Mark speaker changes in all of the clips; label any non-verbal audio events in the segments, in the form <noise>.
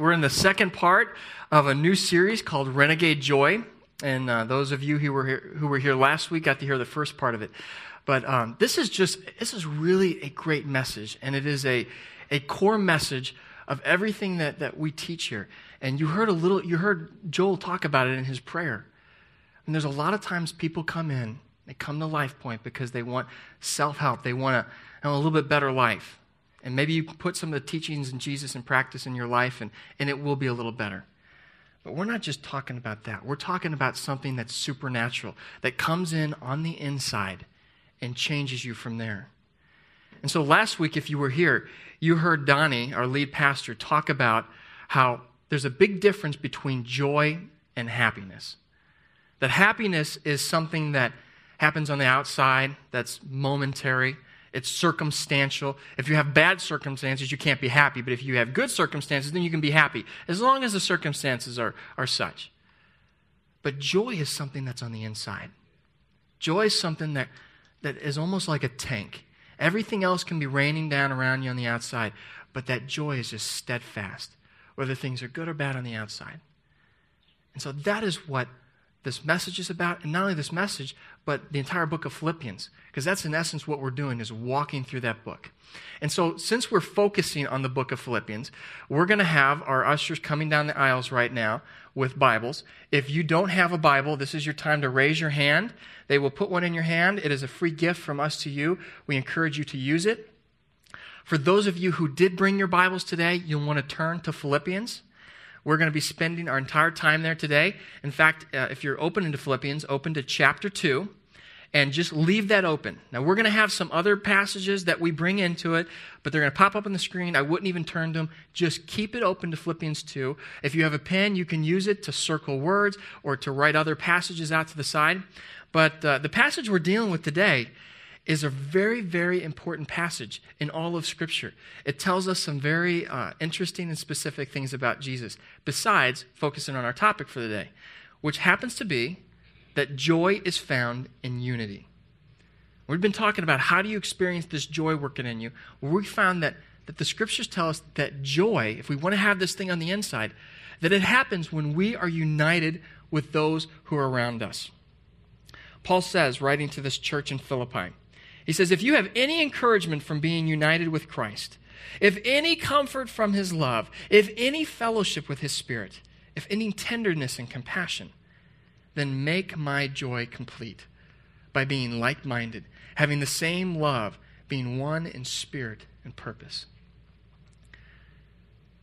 Speaker 1: We're in the second part of a new series called Renegade Joy. And uh, those of you who were, here, who were here last week got to hear the first part of it. But um, this is just, this is really a great message. And it is a, a core message of everything that, that we teach here. And you heard a little, you heard Joel talk about it in his prayer. And there's a lot of times people come in, they come to Life Point because they want self help, they want a, a little bit better life. And maybe you put some of the teachings in Jesus in practice in your life, and, and it will be a little better. But we're not just talking about that. We're talking about something that's supernatural, that comes in on the inside and changes you from there. And so last week, if you were here, you heard Donnie, our lead pastor, talk about how there's a big difference between joy and happiness. That happiness is something that happens on the outside, that's momentary it's circumstantial. If you have bad circumstances, you can't be happy. But if you have good circumstances, then you can be happy, as long as the circumstances are, are such. But joy is something that's on the inside. Joy is something that, that is almost like a tank. Everything else can be raining down around you on the outside, but that joy is just steadfast, whether things are good or bad on the outside. And so that is what this message is about, and not only this message, but the entire book of Philippians, because that's in essence what we're doing is walking through that book. And so, since we're focusing on the book of Philippians, we're going to have our ushers coming down the aisles right now with Bibles. If you don't have a Bible, this is your time to raise your hand. They will put one in your hand. It is a free gift from us to you. We encourage you to use it. For those of you who did bring your Bibles today, you'll want to turn to Philippians. We're going to be spending our entire time there today. In fact, uh, if you're open into Philippians, open to chapter 2 and just leave that open. Now, we're going to have some other passages that we bring into it, but they're going to pop up on the screen. I wouldn't even turn to them. Just keep it open to Philippians 2. If you have a pen, you can use it to circle words or to write other passages out to the side. But uh, the passage we're dealing with today is a very, very important passage in all of Scripture. It tells us some very uh, interesting and specific things about Jesus, besides focusing on our topic for the day, which happens to be that joy is found in unity. We've been talking about how do you experience this joy working in you. Well, we found that, that the Scriptures tell us that joy, if we want to have this thing on the inside, that it happens when we are united with those who are around us. Paul says, writing to this church in Philippi, he says, If you have any encouragement from being united with Christ, if any comfort from his love, if any fellowship with his spirit, if any tenderness and compassion, then make my joy complete by being like minded, having the same love, being one in spirit and purpose.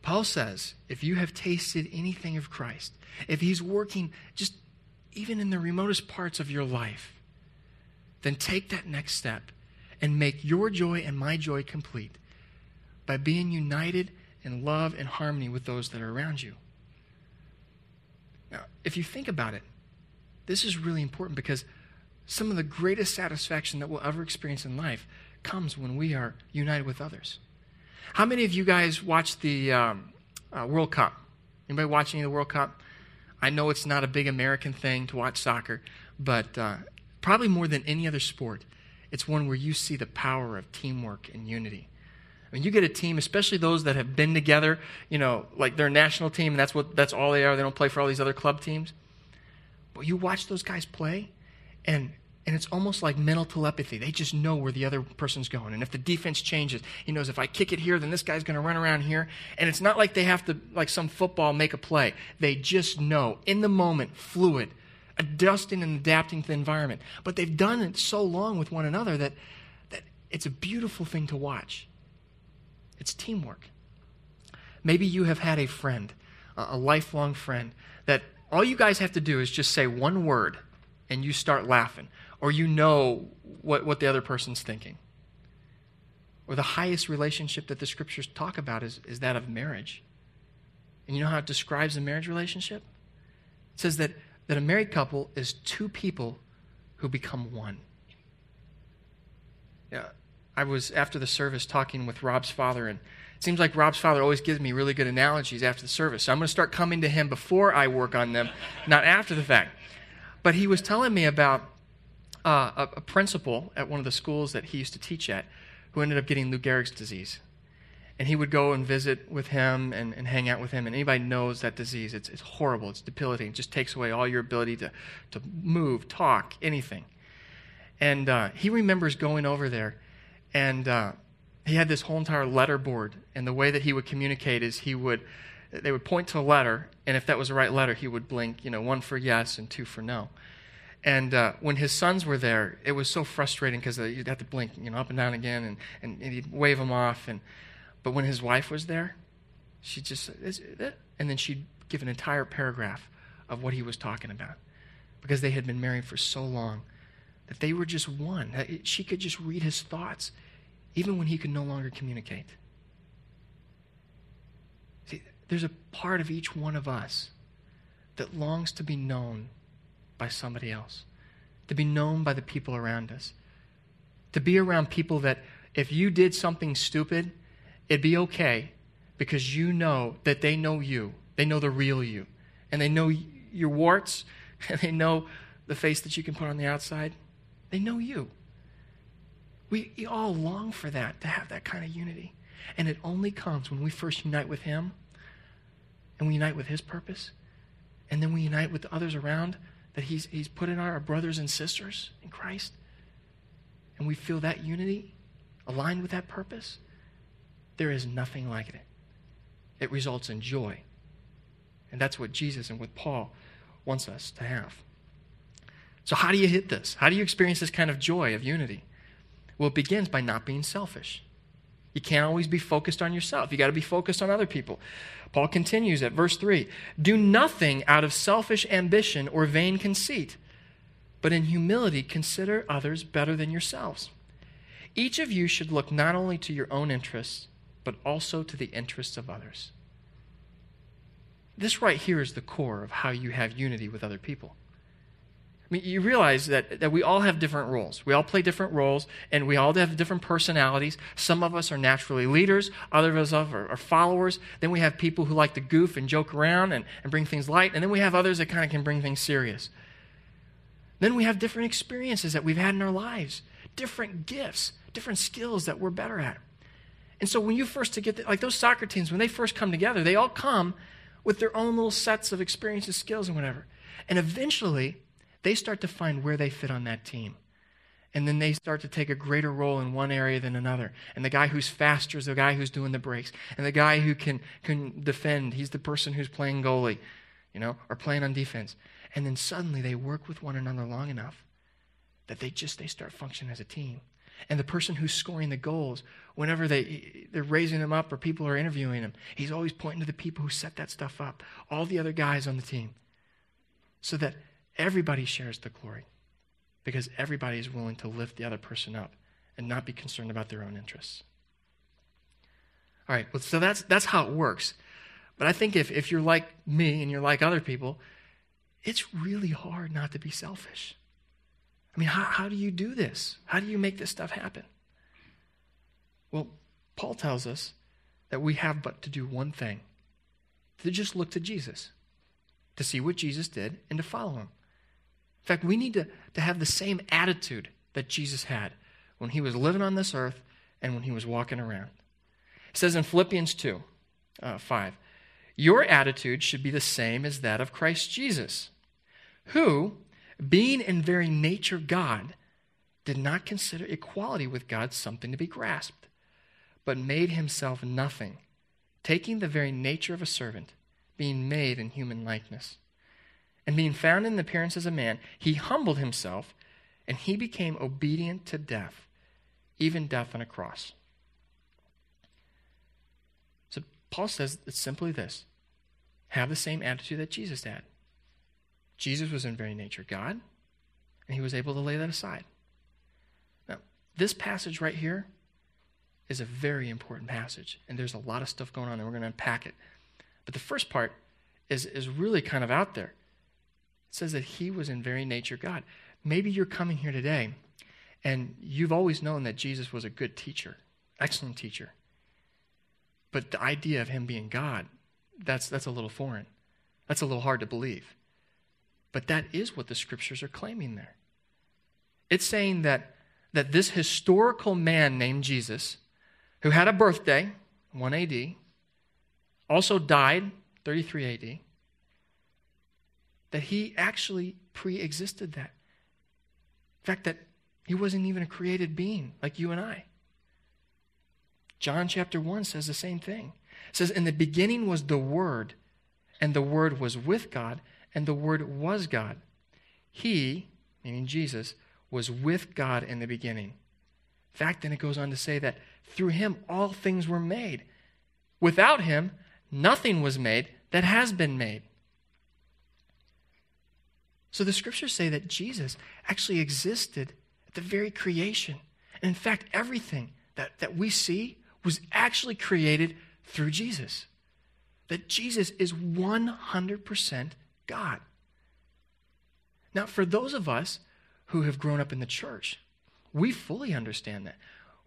Speaker 1: Paul says, if you have tasted anything of Christ, if he's working just even in the remotest parts of your life, then take that next step and make your joy and my joy complete by being united in love and harmony with those that are around you. Now, if you think about it, this is really important because some of the greatest satisfaction that we'll ever experience in life comes when we are united with others. How many of you guys watch the um, uh, World Cup? Anybody watching the World Cup? I know it's not a big American thing to watch soccer, but uh, probably more than any other sport, it's one where you see the power of teamwork and unity. I mean, you get a team, especially those that have been together, you know, like their national team, and that's what that's all they are. They don't play for all these other club teams. But you watch those guys play, and and it's almost like mental telepathy. They just know where the other person's going. And if the defense changes, he knows if I kick it here, then this guy's going to run around here. And it's not like they have to, like some football, make a play. They just know in the moment, fluid, adjusting and adapting to the environment. But they've done it so long with one another that, that it's a beautiful thing to watch. It's teamwork. Maybe you have had a friend, a lifelong friend, that all you guys have to do is just say one word and you start laughing, or you know what, what the other person's thinking. Or the highest relationship that the scriptures talk about is, is that of marriage. And you know how it describes a marriage relationship? It says that that a married couple is two people who become one. Yeah, I was after the service talking with Rob's father, and it seems like Rob's father always gives me really good analogies after the service. So I'm going to start coming to him before I work on them, <laughs> not after the fact. But he was telling me about uh, a, a principal at one of the schools that he used to teach at who ended up getting Lou Gehrig's disease. And he would go and visit with him and, and hang out with him. And anybody knows that disease. It's, it's horrible, it's debilitating. It just takes away all your ability to, to move, talk, anything. And uh, he remembers going over there, and uh, he had this whole entire letter board. And the way that he would communicate is he would, they would point to a letter, and if that was the right letter, he would blink, you know, one for yes and two for no. And uh, when his sons were there, it was so frustrating because you'd have to blink, you know, up and down again, and, and, and he'd wave them off. And but when his wife was there, she just and then she'd give an entire paragraph of what he was talking about because they had been married for so long that they were just one. She could just read his thoughts even when he could no longer communicate. See, there's a part of each one of us that longs to be known by somebody else, to be known by the people around us, to be around people that if you did something stupid, it'd be okay because you know that they know you. They know the real you. And they know your warts, <laughs> and they know the face that you can put on the outside. They know you. We, we all long for that, to have that kind of unity. And it only comes when we first unite with Him and we unite with His purpose, and then we unite with the others around that He's, he's put in our brothers and sisters in Christ, and we feel that unity aligned with that purpose. There is nothing like it. It results in joy. And that's what Jesus and what Paul wants us to have. So, how do you hit this? How do you experience this kind of joy of unity? Well, it begins by not being selfish. You can't always be focused on yourself. You got to be focused on other people. Paul continues at verse 3 Do nothing out of selfish ambition or vain conceit, but in humility consider others better than yourselves. Each of you should look not only to your own interests, but also to the interests of others. This right here is the core of how you have unity with other people. I mean, you realize that, that we all have different roles. We all play different roles, and we all have different personalities. Some of us are naturally leaders, others of us are, are followers. Then we have people who like to goof and joke around and, and bring things light, and then we have others that kind of can bring things serious. Then we have different experiences that we've had in our lives, different gifts, different skills that we're better at. And so when you first get the, like those soccer teams, when they first come together, they all come with their own little sets of experiences, skills, and whatever. And eventually, they start to find where they fit on that team. And then they start to take a greater role in one area than another. And the guy who's faster is the guy who's doing the breaks. And the guy who can, can defend, he's the person who's playing goalie, you know, or playing on defense. And then suddenly they work with one another long enough that they just they start functioning as a team. And the person who's scoring the goals, whenever they, they're raising them up or people are interviewing him, he's always pointing to the people who set that stuff up, all the other guys on the team. So that everybody shares the glory because everybody is willing to lift the other person up and not be concerned about their own interests. All right, well, so that's, that's how it works. But I think if, if you're like me and you're like other people, it's really hard not to be selfish. I mean, how, how do you do this? How do you make this stuff happen? Well, Paul tells us that we have but to do one thing to just look to Jesus, to see what Jesus did, and to follow him. In fact, we need to, to have the same attitude that Jesus had when he was living on this earth and when he was walking around. It says in Philippians 2 uh, 5, Your attitude should be the same as that of Christ Jesus, who, being in very nature God, did not consider equality with God something to be grasped, but made himself nothing, taking the very nature of a servant, being made in human likeness. And being found in the appearance as a man, he humbled himself and he became obedient to death, even death on a cross. So Paul says it's simply this have the same attitude that Jesus had. Jesus was in very nature God, and he was able to lay that aside. Now, this passage right here is a very important passage, and there's a lot of stuff going on, and we're going to unpack it. But the first part is, is really kind of out there. It says that he was in very nature God. Maybe you're coming here today and you've always known that Jesus was a good teacher, excellent teacher. But the idea of him being God, that's, that's a little foreign. That's a little hard to believe. But that is what the scriptures are claiming there. It's saying that, that this historical man named Jesus, who had a birthday, 1 AD, also died 33 AD, that he actually pre existed that. In fact, that he wasn't even a created being like you and I. John chapter 1 says the same thing. It says, In the beginning was the Word, and the Word was with God, and the Word was God. He, meaning Jesus, was with God in the beginning. In fact, then it goes on to say that through him all things were made. Without him, nothing was made that has been made. So the scriptures say that Jesus actually existed at the very creation. And in fact, everything that, that we see was actually created through Jesus. That Jesus is 100% God. Now, for those of us who have grown up in the church, we fully understand that.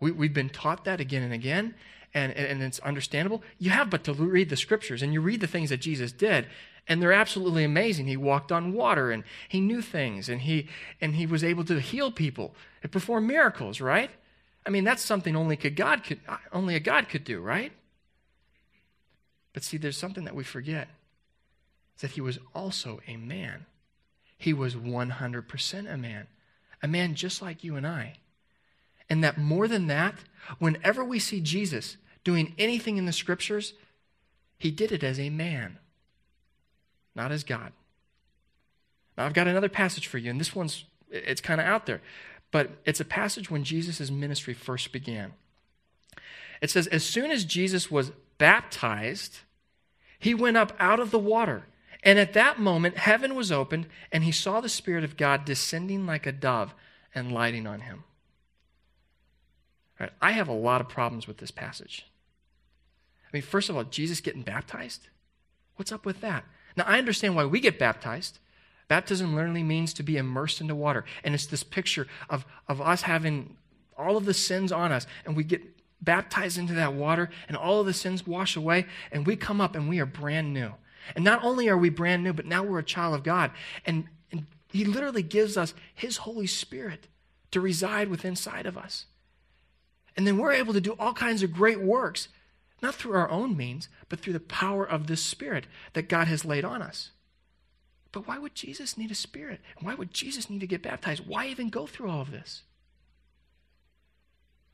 Speaker 1: We, we've been taught that again and again, and, and it's understandable. You have but to read the scriptures, and you read the things that Jesus did, and they're absolutely amazing. He walked on water, and he knew things, and he, and he was able to heal people and perform miracles, right? I mean, that's something only, could God could, only a God could do, right? But see, there's something that we forget. That he was also a man. He was 100% a man, a man just like you and I. And that more than that, whenever we see Jesus doing anything in the scriptures, he did it as a man, not as God. Now, I've got another passage for you, and this one's, it's kind of out there, but it's a passage when Jesus' ministry first began. It says, As soon as Jesus was baptized, he went up out of the water. And at that moment, heaven was opened, and he saw the Spirit of God descending like a dove and lighting on him. I have a lot of problems with this passage. I mean, first of all, Jesus getting baptized? What's up with that? Now, I understand why we get baptized. Baptism literally means to be immersed into water. And it's this picture of, of us having all of the sins on us, and we get baptized into that water, and all of the sins wash away, and we come up and we are brand new. And not only are we brand new, but now we're a child of God. And, and He literally gives us His Holy Spirit to reside within inside of us. And then we're able to do all kinds of great works, not through our own means, but through the power of this Spirit that God has laid on us. But why would Jesus need a Spirit? Why would Jesus need to get baptized? Why even go through all of this?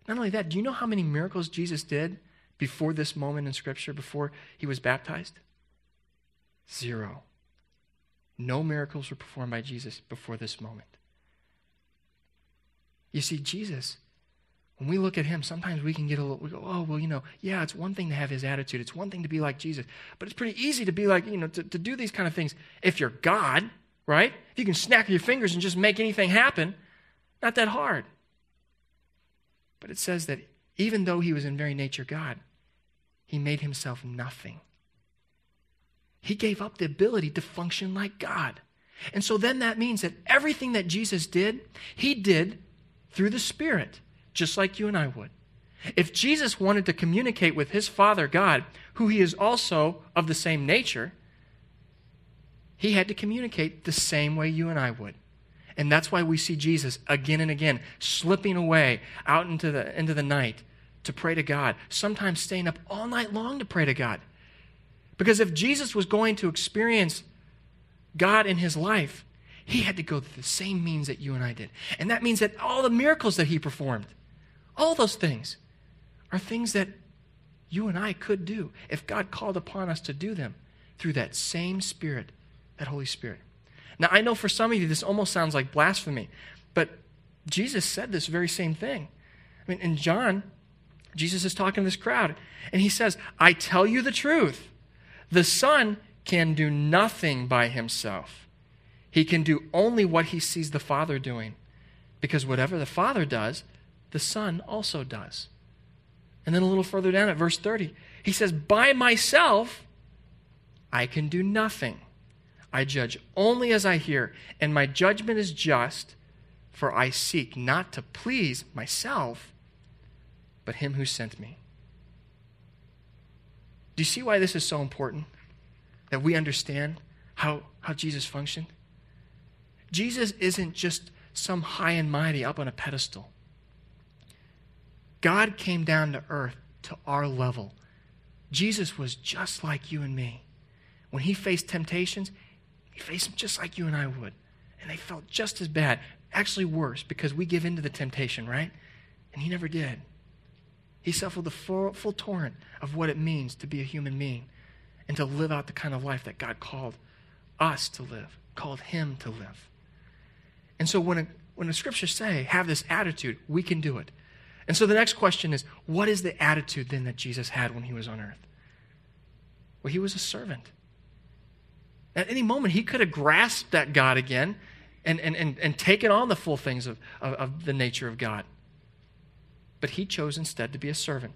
Speaker 1: Not only that, do you know how many miracles Jesus did before this moment in Scripture, before he was baptized? Zero. No miracles were performed by Jesus before this moment. You see, Jesus, when we look at him, sometimes we can get a little, we go, oh, well, you know, yeah, it's one thing to have his attitude. It's one thing to be like Jesus. But it's pretty easy to be like, you know, to, to do these kind of things if you're God, right? If you can snap your fingers and just make anything happen, not that hard. But it says that even though he was in very nature God, he made himself nothing. He gave up the ability to function like God. And so then that means that everything that Jesus did, he did through the Spirit, just like you and I would. If Jesus wanted to communicate with his Father God, who he is also of the same nature, he had to communicate the same way you and I would. And that's why we see Jesus again and again slipping away out into the, into the night to pray to God, sometimes staying up all night long to pray to God. Because if Jesus was going to experience God in his life, he had to go through the same means that you and I did. And that means that all the miracles that he performed, all those things, are things that you and I could do if God called upon us to do them through that same Spirit, that Holy Spirit. Now, I know for some of you this almost sounds like blasphemy, but Jesus said this very same thing. I mean, in John, Jesus is talking to this crowd, and he says, I tell you the truth. The Son can do nothing by himself. He can do only what he sees the Father doing. Because whatever the Father does, the Son also does. And then a little further down at verse 30, he says, By myself, I can do nothing. I judge only as I hear, and my judgment is just, for I seek not to please myself, but him who sent me. Do you see why this is so important? That we understand how, how Jesus functioned? Jesus isn't just some high and mighty up on a pedestal. God came down to earth to our level Jesus was just like you and me. When he faced temptations, he faced them just like you and I would. And they felt just as bad, actually worse, because we give in to the temptation, right? And he never did. He suffered the full, full torrent of what it means to be a human being and to live out the kind of life that God called us to live, called him to live. And so when, a, when the scriptures say, have this attitude, we can do it. And so the next question is, what is the attitude then that Jesus had when he was on earth? Well, he was a servant. At any moment, he could have grasped that God again and, and, and, and taken on the full things of, of, of the nature of God. But he chose instead to be a servant.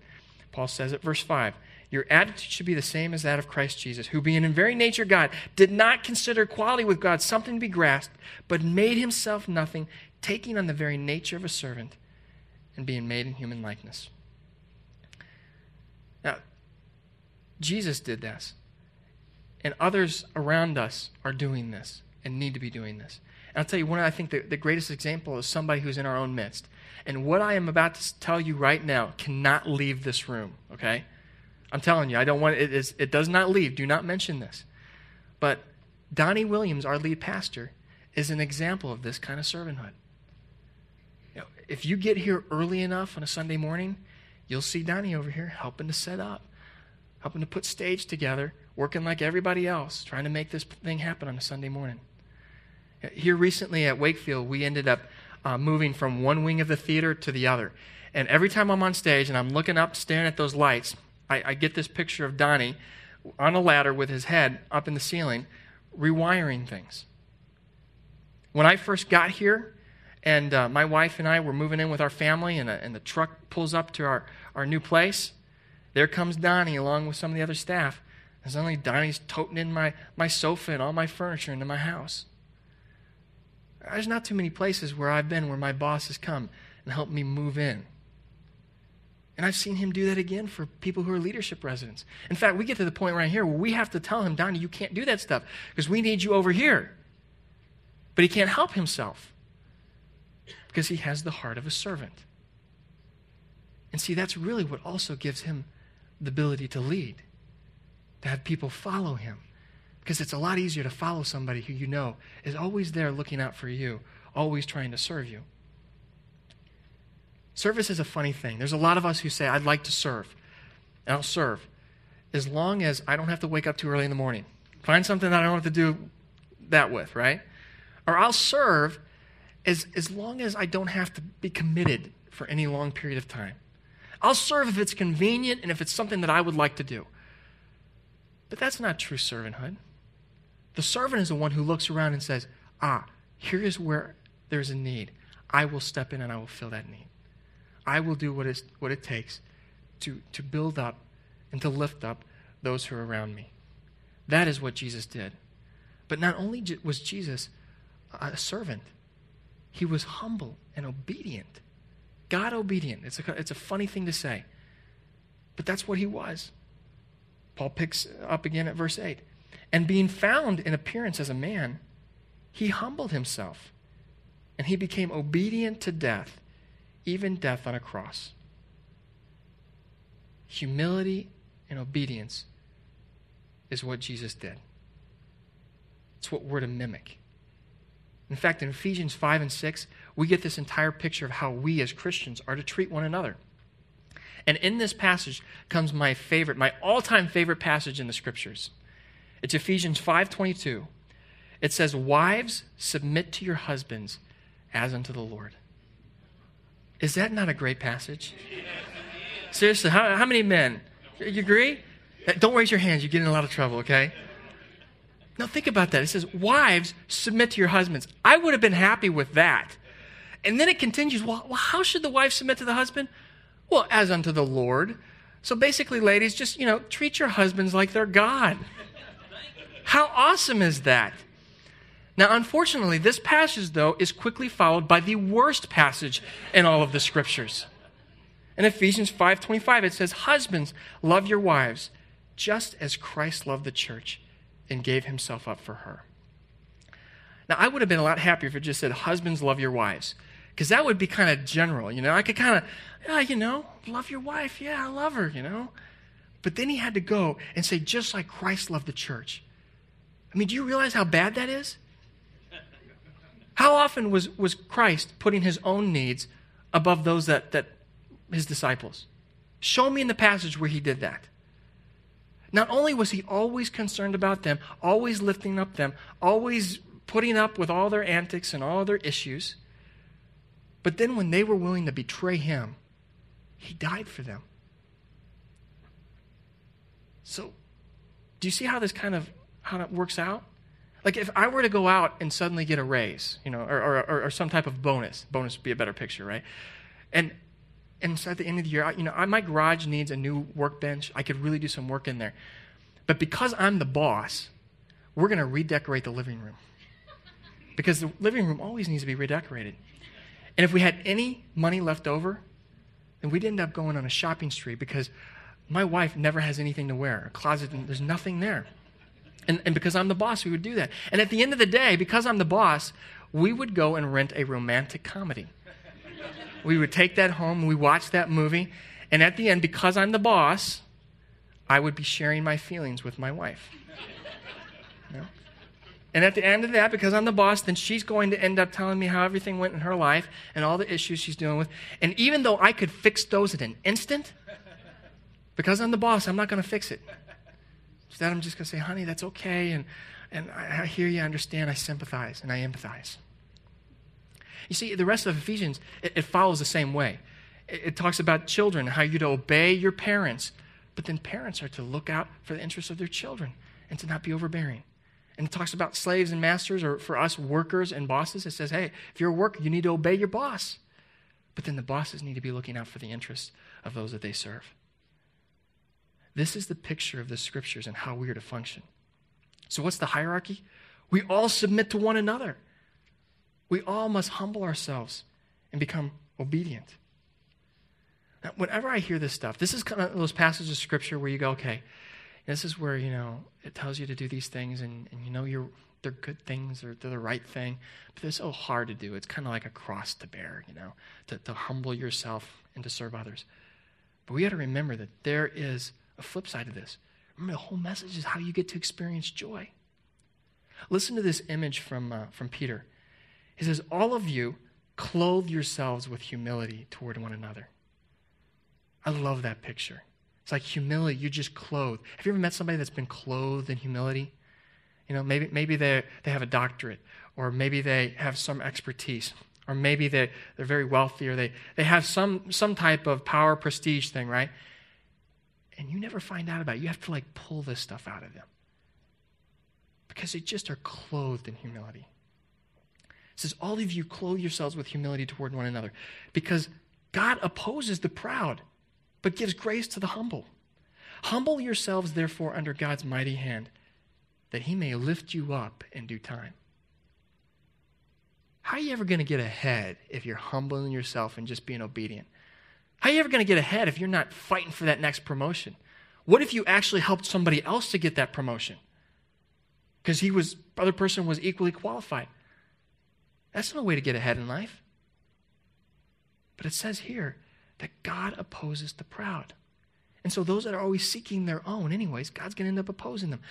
Speaker 1: Paul says at verse 5 Your attitude should be the same as that of Christ Jesus, who, being in very nature God, did not consider equality with God something to be grasped, but made himself nothing, taking on the very nature of a servant and being made in human likeness. Now, Jesus did this, and others around us are doing this and need to be doing this. And I'll tell you, one, I think the, the greatest example is somebody who's in our own midst. And what I am about to tell you right now cannot leave this room, okay? I'm telling you, I don't want it, is, it does not leave. Do not mention this. But Donnie Williams, our lead pastor, is an example of this kind of servanthood. You know, if you get here early enough on a Sunday morning, you'll see Donnie over here helping to set up, helping to put stage together, working like everybody else, trying to make this thing happen on a Sunday morning. Here recently at Wakefield, we ended up uh, moving from one wing of the theater to the other. And every time I'm on stage and I'm looking up, staring at those lights, I, I get this picture of Donnie on a ladder with his head up in the ceiling, rewiring things. When I first got here, and uh, my wife and I were moving in with our family, and, a, and the truck pulls up to our, our new place, there comes Donnie along with some of the other staff. And suddenly Donnie's toting in my, my sofa and all my furniture into my house. There's not too many places where I've been where my boss has come and helped me move in. And I've seen him do that again for people who are leadership residents. In fact, we get to the point right here where we have to tell him, Donnie, you can't do that stuff because we need you over here. But he can't help himself because he has the heart of a servant. And see, that's really what also gives him the ability to lead, to have people follow him. Because it's a lot easier to follow somebody who you know is always there looking out for you, always trying to serve you. Service is a funny thing. There's a lot of us who say, I'd like to serve. And I'll serve as long as I don't have to wake up too early in the morning. Find something that I don't have to do that with, right? Or I'll serve as, as long as I don't have to be committed for any long period of time. I'll serve if it's convenient and if it's something that I would like to do. But that's not true servanthood. The servant is the one who looks around and says, Ah, here is where there's a need. I will step in and I will fill that need. I will do what, is, what it takes to, to build up and to lift up those who are around me. That is what Jesus did. But not only was Jesus a servant, he was humble and obedient. God obedient. It's a, it's a funny thing to say, but that's what he was. Paul picks up again at verse 8. And being found in appearance as a man, he humbled himself and he became obedient to death, even death on a cross. Humility and obedience is what Jesus did. It's what we're to mimic. In fact, in Ephesians 5 and 6, we get this entire picture of how we as Christians are to treat one another. And in this passage comes my favorite, my all-time favorite passage in the scriptures. It's Ephesians 5:22. It says, "Wives, submit to your husbands as unto the Lord." Is that not a great passage? Seriously, how, how many men? You agree? Don't raise your hands. You get in a lot of trouble, okay? Now think about that. It says, Wives, submit to your husbands. I would have been happy with that. And then it continues, well, well, how should the wife submit to the husband? Well, as unto the Lord. So basically, ladies, just, you know, treat your husbands like they're God. How awesome is that? Now, unfortunately, this passage, though, is quickly followed by the worst passage in all of the scriptures. In Ephesians 5:25 it says, "Husbands, love your wives, just as Christ loved the church and gave himself up for her." Now, I would have been a lot happier if it just said, "Husbands, love your wives." Because that would be kind of general, you know. I could kind of, yeah, you know, love your wife. Yeah, I love her, you know. But then he had to go and say, just like Christ loved the church. I mean, do you realize how bad that is? How often was, was Christ putting his own needs above those that, that his disciples? Show me in the passage where he did that. Not only was he always concerned about them, always lifting up them, always putting up with all their antics and all their issues, but then when they were willing to betray him, he died for them. So, do you see how this kind of how it works out? Like if I were to go out and suddenly get a raise, you know, or, or, or some type of bonus, bonus would be a better picture, right? And and so at the end of the year, you know, my garage needs a new workbench. I could really do some work in there. But because I'm the boss, we're going to redecorate the living room. Because the living room always needs to be redecorated. And if we had any money left over, then we'd end up going on a shopping spree because my wife never has anything to wear. A closet, there's nothing there. And, and because I'm the boss, we would do that. And at the end of the day, because I'm the boss, we would go and rent a romantic comedy. We would take that home, we watch that movie, and at the end, because I'm the boss, I would be sharing my feelings with my wife. You know? And at the end of that, because I'm the boss, then she's going to end up telling me how everything went in her life and all the issues she's dealing with. And even though I could fix those in an instant, because I'm the boss, I'm not going to fix it. Instead, I'm just going to say, honey, that's okay. And, and I, I hear you, I understand, I sympathize, and I empathize. You see, the rest of Ephesians, it, it follows the same way. It, it talks about children, how you're to obey your parents, but then parents are to look out for the interests of their children and to not be overbearing. And it talks about slaves and masters, or for us, workers and bosses. It says, hey, if you're a worker, you need to obey your boss. But then the bosses need to be looking out for the interests of those that they serve. This is the picture of the scriptures and how we are to function. So, what's the hierarchy? We all submit to one another. We all must humble ourselves and become obedient. Now, whenever I hear this stuff, this is kind of those passages of scripture where you go, okay, this is where, you know, it tells you to do these things and, and you know you're they're good things or they're the right thing, but they're so hard to do. It's kind of like a cross to bear, you know, to, to humble yourself and to serve others. But we got to remember that there is a flip side of this. Remember, the whole message is how you get to experience joy. Listen to this image from, uh, from Peter. He says, All of you clothe yourselves with humility toward one another. I love that picture. It's like humility, you just clothe. Have you ever met somebody that's been clothed in humility? You know, maybe, maybe they, they have a doctorate, or maybe they have some expertise, or maybe they, they're very wealthy, or they, they have some, some type of power, prestige thing, right? And you never find out about it. You have to like pull this stuff out of them because they just are clothed in humility. It says, All of you clothe yourselves with humility toward one another because God opposes the proud but gives grace to the humble. Humble yourselves, therefore, under God's mighty hand that he may lift you up in due time. How are you ever going to get ahead if you're humbling yourself and just being obedient? How are you ever going to get ahead if you're not fighting for that next promotion? What if you actually helped somebody else to get that promotion? Because he was, other person was equally qualified. That's no way to get ahead in life. But it says here that God opposes the proud. And so those that are always seeking their own, anyways, God's going to end up opposing them.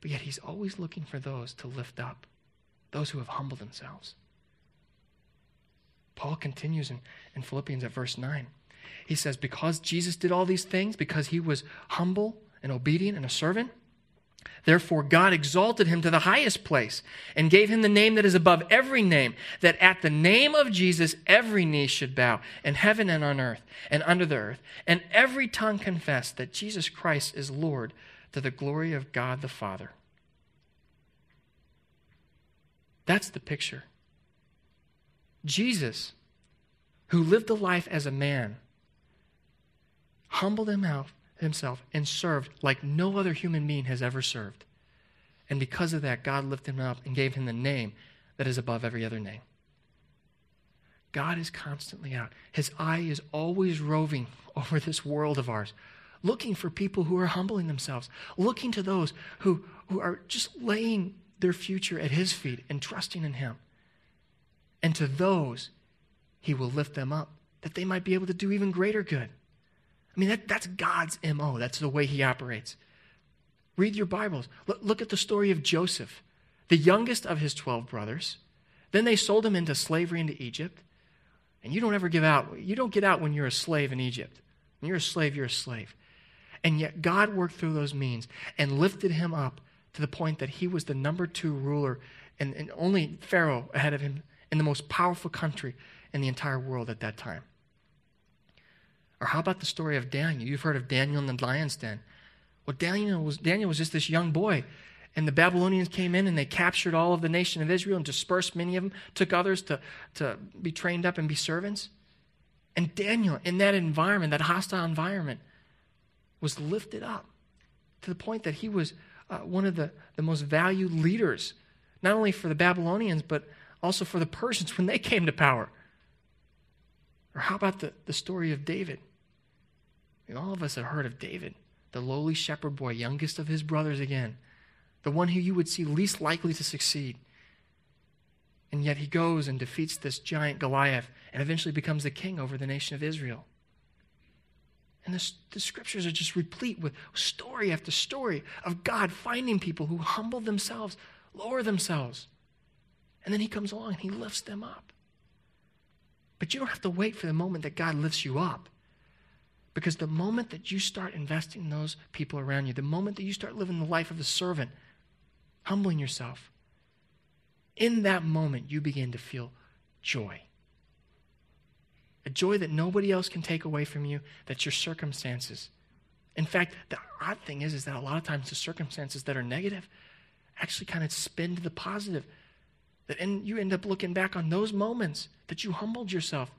Speaker 1: But yet he's always looking for those to lift up, those who have humbled themselves. Paul continues in, in Philippians at verse 9. He says, Because Jesus did all these things, because he was humble and obedient and a servant, therefore God exalted him to the highest place and gave him the name that is above every name, that at the name of Jesus every knee should bow in heaven and on earth and under the earth, and every tongue confess that Jesus Christ is Lord to the glory of God the Father. That's the picture. Jesus, who lived a life as a man, humbled himself and served like no other human being has ever served. And because of that, God lifted him up and gave him the name that is above every other name. God is constantly out. His eye is always roving <laughs> over this world of ours, looking for people who are humbling themselves, looking to those who, who are just laying their future at His feet and trusting in Him. And to those, He will lift them up that they might be able to do even greater good. I mean, that, that's God's MO. That's the way he operates. Read your Bibles. Look, look at the story of Joseph, the youngest of his 12 brothers. Then they sold him into slavery into Egypt. And you don't ever give out. You don't get out when you're a slave in Egypt. When you're a slave, you're a slave. And yet God worked through those means and lifted him up to the point that he was the number two ruler and, and only Pharaoh ahead of him in the most powerful country in the entire world at that time. Or how about the story of Daniel? You've heard of Daniel in the lion's den. Well, Daniel was, Daniel was just this young boy. And the Babylonians came in and they captured all of the nation of Israel and dispersed many of them, took others to, to be trained up and be servants. And Daniel, in that environment, that hostile environment, was lifted up to the point that he was uh, one of the, the most valued leaders, not only for the Babylonians, but also for the Persians when they came to power. Or how about the, the story of David? I mean, all of us have heard of David, the lowly shepherd boy, youngest of his brothers again, the one who you would see least likely to succeed. And yet he goes and defeats this giant Goliath and eventually becomes the king over the nation of Israel. And the, the, scriptures are just replete with story after story of God finding people who humble themselves, lower themselves. And then he comes along and he lifts them up. But you don't have to wait for the moment that God lifts you up. Because the moment that you start investing in those people around you, the moment that you start living the life of a servant, humbling yourself, in that moment you begin to feel joy. A joy that nobody else can take away from you, that's your circumstances. In fact, the odd thing is, is that a lot of times the circumstances that are negative actually kind of spin to the positive. That and you end up looking back on those moments that you humbled yourself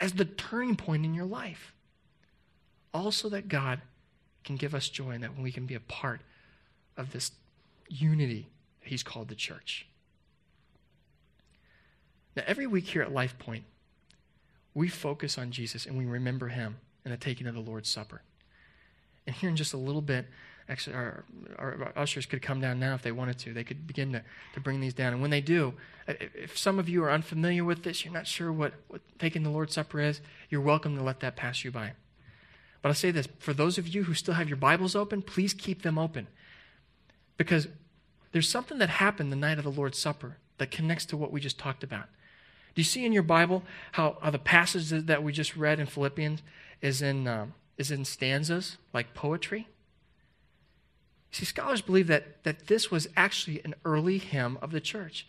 Speaker 1: as the turning point in your life. Also, that God can give us joy and that we can be a part of this unity that He's called the church. Now, every week here at Life Point, we focus on Jesus and we remember Him in the taking of the Lord's Supper. And here in just a little bit, Actually, our, our, ushers could come down now if they wanted to. They could begin to, to bring these down. And when they do, if some of you are unfamiliar with this, you're not sure what, what taking the Lord's Supper is, you're welcome to let that pass you by. But I'll say this for those of you who still have your Bibles open, please keep them open. Because there's something that happened the night of the Lord's Supper that connects to what we just talked about. Do you see in your Bible how, how the passage that we just read in Philippians is in, um, is in stanzas, like poetry? See, scholars believe that, that this was actually an early hymn of the church.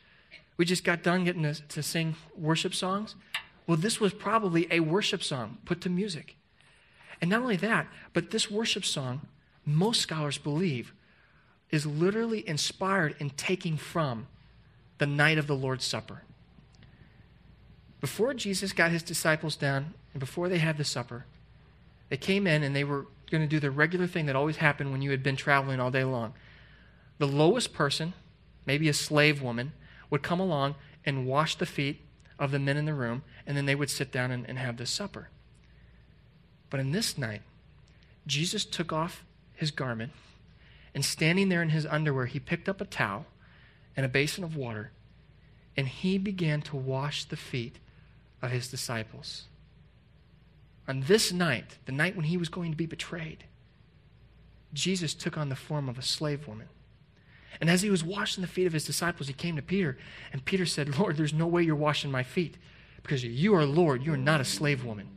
Speaker 1: We just got done getting to, to sing worship songs. Well, this was probably a worship song put to music. And not only that, but this worship song, most scholars believe, is literally inspired in taking from the night of the Lord's Supper. Before Jesus got his disciples down and before they had the supper, they came in and they were going to do the regular thing that always happened when you had been traveling all day long. The lowest person, maybe a slave woman, would come along and wash the feet of the men in the room, and then they would sit down and, and have the supper. But in this night, Jesus took off his garment, and standing there in his underwear, he picked up a towel and a basin of water, and he began to wash the feet of his disciples on this night, the night when he was going to be betrayed, Jesus took on the form of a slave woman. And as he was washing the feet of his disciples, he came to Peter, and Peter said, Lord, there's no way you're washing my feet because you are Lord. You are not a slave woman.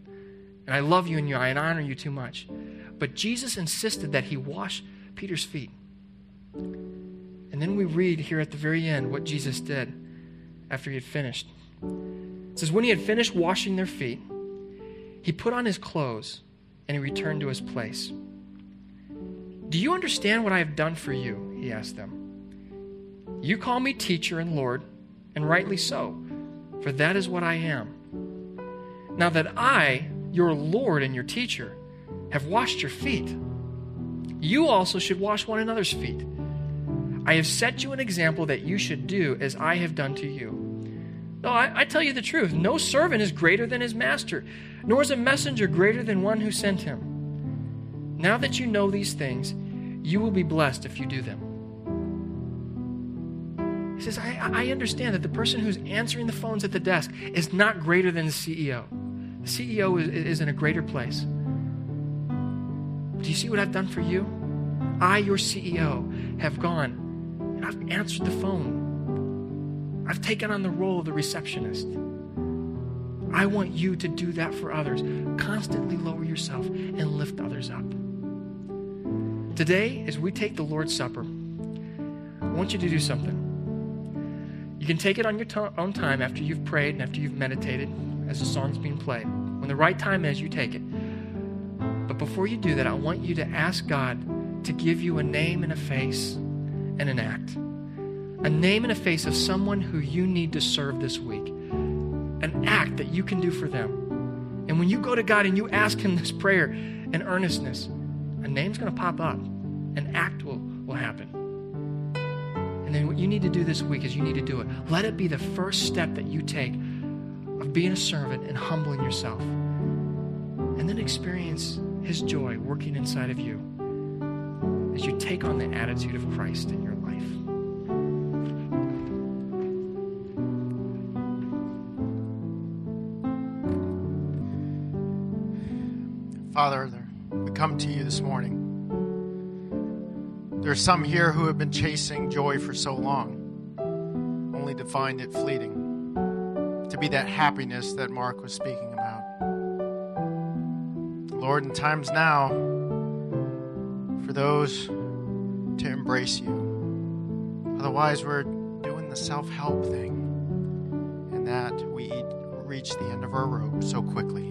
Speaker 1: And I love you and you, I honor you too much. But Jesus insisted that he wash Peter's feet. And then we read here at the very end what Jesus did after he had finished. It says, When he had finished washing their feet, he put on his clothes and he returned to his place. Do you understand what I have done for you? He asked them. You call me teacher and Lord, and rightly so, for that is what I am. Now that I, your Lord and your teacher, have washed your feet, you also should wash one another's feet. I have set you an example that you should do as I have done to you. No, I, I, tell you the truth. No servant is greater than his master, nor is a messenger greater than one who sent him. Now that you know these things, you will be blessed if you do them. He says, I, I understand that the person who's answering the phones at the desk is not greater than the CEO. The CEO is, is in a greater place. Do you see what I've done for you? I, your CEO, have gone and I've answered the phone. I've taken on the role of the receptionist. I want you to do that for others. Constantly lower yourself and lift others up. Today, as we take the Lord's Supper, I want you to do something. You can take it on your to- own time after you've prayed and after you've meditated as the song's being played. When the right time is, you take it. But before you do that, I want you to ask God to give you a name and a face and an act. A name and a face of someone who you need to serve this week. An act that you can do for them. And when you go to God and you ask Him this prayer in earnestness, a name's going to pop up, an act will, will happen. And then what you need to do this week is you need to do it. Let it be the first step that you take of being a servant and humbling yourself. And then experience His joy working inside of you as you take on the attitude of Christ in your life.
Speaker 2: Father, we come to you this morning. There are some here who have been chasing joy for so long, only to find it fleeting, to be that happiness that Mark was speaking about. Lord, in times now, for those to embrace you. Otherwise, we're doing the self help thing, and that we reach the end of our rope so quickly.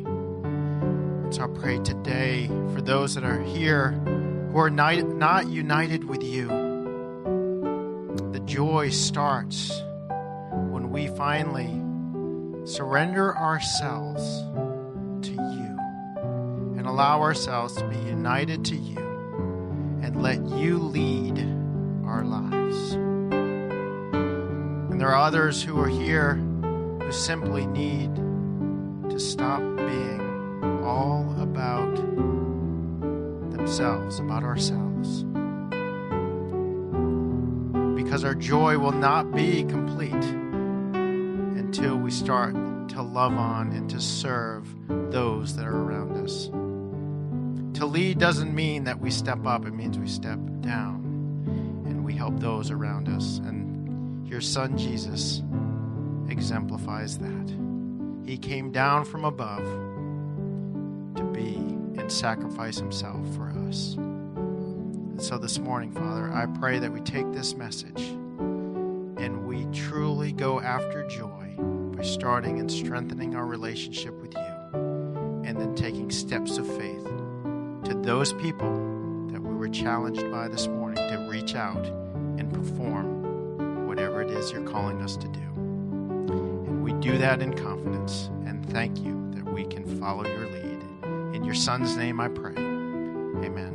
Speaker 2: So I pray today for those that are here who are not united with you. The joy starts when we finally surrender ourselves to you and allow ourselves to be united to you and let you lead our lives. And there are others who are here who simply need to stop themselves, about ourselves. Because our joy will not be complete until we start to love on and to serve those that are around us. To lead doesn't mean that we step up, it means we step down and we help those around us. And your son Jesus exemplifies that. He came down from above to be and sacrifice himself for us. And so this morning, Father, I pray that we take this message and we truly go after joy by starting and strengthening our relationship with you and then taking steps of faith to those people that we were challenged by this morning to reach out and perform whatever it is you're calling us to do. And we do that in confidence and thank you that we can follow your lead. In your son's name I pray. Amen.